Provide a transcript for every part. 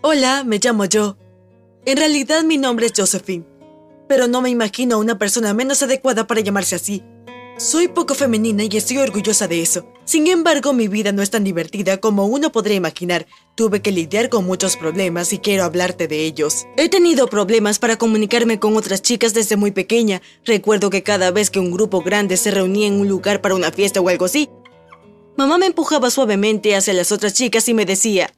Hola, me llamo yo. En realidad mi nombre es Josephine, pero no me imagino a una persona menos adecuada para llamarse así. Soy poco femenina y estoy orgullosa de eso. Sin embargo, mi vida no es tan divertida como uno podría imaginar. Tuve que lidiar con muchos problemas y quiero hablarte de ellos. He tenido problemas para comunicarme con otras chicas desde muy pequeña. Recuerdo que cada vez que un grupo grande se reunía en un lugar para una fiesta o algo así, mamá me empujaba suavemente hacia las otras chicas y me decía,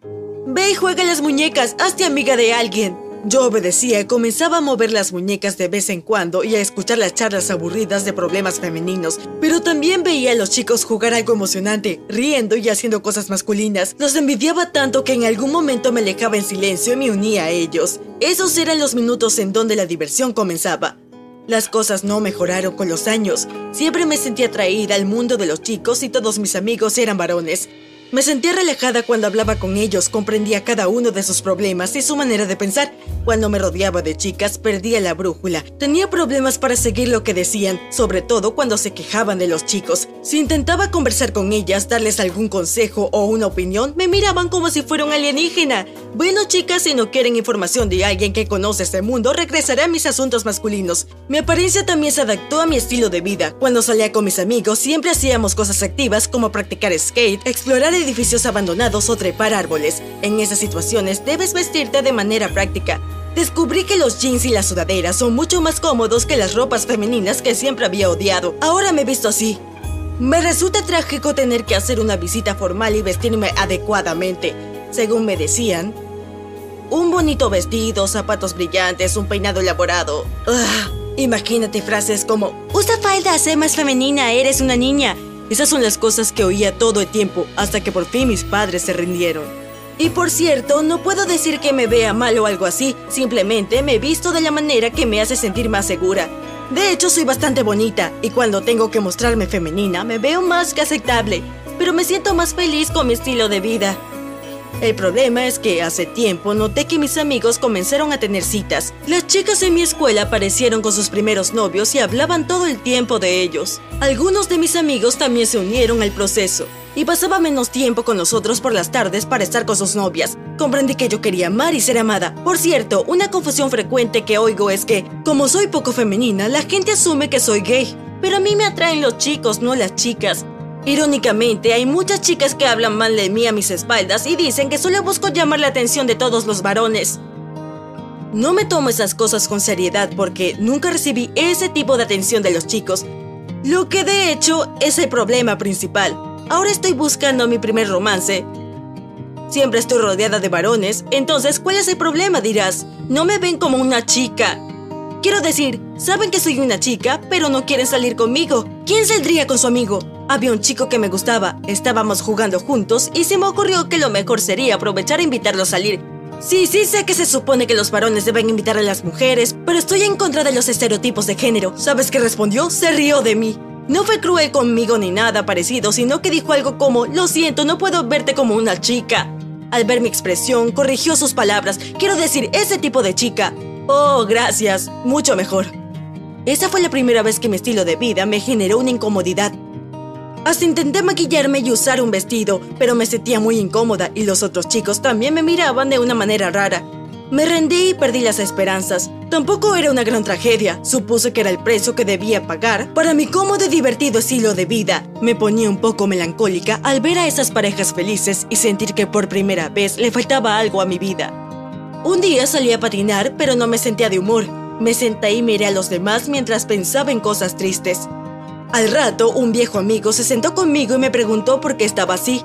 Ve y juega las muñecas, hazte amiga de alguien. Yo obedecía y comenzaba a mover las muñecas de vez en cuando y a escuchar las charlas aburridas de problemas femeninos, pero también veía a los chicos jugar algo emocionante, riendo y haciendo cosas masculinas. Los envidiaba tanto que en algún momento me alejaba en silencio y me unía a ellos. Esos eran los minutos en donde la diversión comenzaba. Las cosas no mejoraron con los años. Siempre me sentía atraída al mundo de los chicos y todos mis amigos eran varones. Me sentía relajada cuando hablaba con ellos, comprendía cada uno de sus problemas y su manera de pensar. Cuando me rodeaba de chicas, perdía la brújula. Tenía problemas para seguir lo que decían, sobre todo cuando se quejaban de los chicos. Si intentaba conversar con ellas, darles algún consejo o una opinión, me miraban como si fuera un alienígena. Bueno, chicas, si no quieren información de alguien que conoce este mundo, regresaré a mis asuntos masculinos. Mi apariencia también se adaptó a mi estilo de vida. Cuando salía con mis amigos, siempre hacíamos cosas activas como practicar skate, explorar edificios abandonados o trepar árboles. En esas situaciones debes vestirte de manera práctica. Descubrí que los jeans y las sudaderas son mucho más cómodos que las ropas femeninas que siempre había odiado. Ahora me he visto así. Me resulta trágico tener que hacer una visita formal y vestirme adecuadamente. Según me decían, un bonito vestido, zapatos brillantes, un peinado elaborado. Ah, imagínate frases como, usa falda, sé más femenina, eres una niña. Esas son las cosas que oía todo el tiempo hasta que por fin mis padres se rindieron. Y por cierto, no puedo decir que me vea mal o algo así, simplemente me he visto de la manera que me hace sentir más segura. De hecho, soy bastante bonita y cuando tengo que mostrarme femenina me veo más que aceptable, pero me siento más feliz con mi estilo de vida. El problema es que hace tiempo noté que mis amigos comenzaron a tener citas. Las chicas en mi escuela aparecieron con sus primeros novios y hablaban todo el tiempo de ellos. Algunos de mis amigos también se unieron al proceso y pasaba menos tiempo con nosotros por las tardes para estar con sus novias. Comprendí que yo quería amar y ser amada. Por cierto, una confusión frecuente que oigo es que, como soy poco femenina, la gente asume que soy gay. Pero a mí me atraen los chicos, no las chicas. Irónicamente, hay muchas chicas que hablan mal de mí a mis espaldas y dicen que solo busco llamar la atención de todos los varones. No me tomo esas cosas con seriedad porque nunca recibí ese tipo de atención de los chicos, lo que de hecho es el problema principal. Ahora estoy buscando mi primer romance. Siempre estoy rodeada de varones, entonces ¿cuál es el problema? dirás. No me ven como una chica. Quiero decir, saben que soy una chica, pero no quieren salir conmigo. ¿Quién saldría con su amigo? Había un chico que me gustaba, estábamos jugando juntos y se me ocurrió que lo mejor sería aprovechar e invitarlo a salir. Sí, sí sé que se supone que los varones deben invitar a las mujeres, pero estoy en contra de los estereotipos de género. ¿Sabes qué respondió? Se rió de mí. No fue cruel conmigo ni nada parecido, sino que dijo algo como, lo siento, no puedo verte como una chica. Al ver mi expresión, corrigió sus palabras. Quiero decir, ese tipo de chica. Oh, gracias. Mucho mejor. Esa fue la primera vez que mi estilo de vida me generó una incomodidad. Hasta intenté maquillarme y usar un vestido, pero me sentía muy incómoda y los otros chicos también me miraban de una manera rara. Me rendí y perdí las esperanzas. Tampoco era una gran tragedia, supuse que era el precio que debía pagar para mi cómodo y divertido estilo de vida. Me ponía un poco melancólica al ver a esas parejas felices y sentir que por primera vez le faltaba algo a mi vida. Un día salí a patinar, pero no me sentía de humor. Me senté y miré a los demás mientras pensaba en cosas tristes. Al rato, un viejo amigo se sentó conmigo y me preguntó por qué estaba así.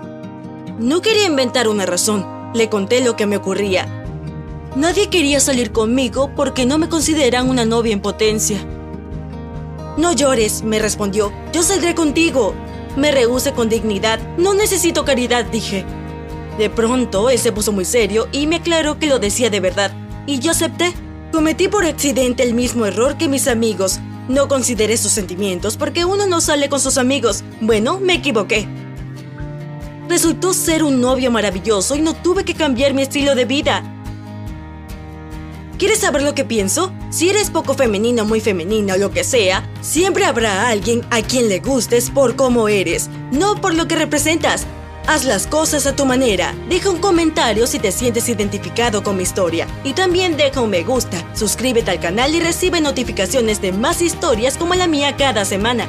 No quería inventar una razón. Le conté lo que me ocurría. Nadie quería salir conmigo porque no me consideran una novia en potencia. No llores, me respondió. Yo saldré contigo. Me rehuse con dignidad. No necesito caridad, dije. De pronto, él se puso muy serio y me aclaró que lo decía de verdad. Y yo acepté. Cometí por accidente el mismo error que mis amigos. No consideré sus sentimientos porque uno no sale con sus amigos. Bueno, me equivoqué. Resultó ser un novio maravilloso y no tuve que cambiar mi estilo de vida. ¿Quieres saber lo que pienso? Si eres poco femenino, muy femenina o lo que sea, siempre habrá alguien a quien le gustes por cómo eres, no por lo que representas. Haz las cosas a tu manera. Deja un comentario si te sientes identificado con mi historia. Y también deja un me gusta. Suscríbete al canal y recibe notificaciones de más historias como la mía cada semana.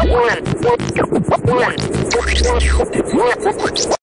One, one, one, two, three, four.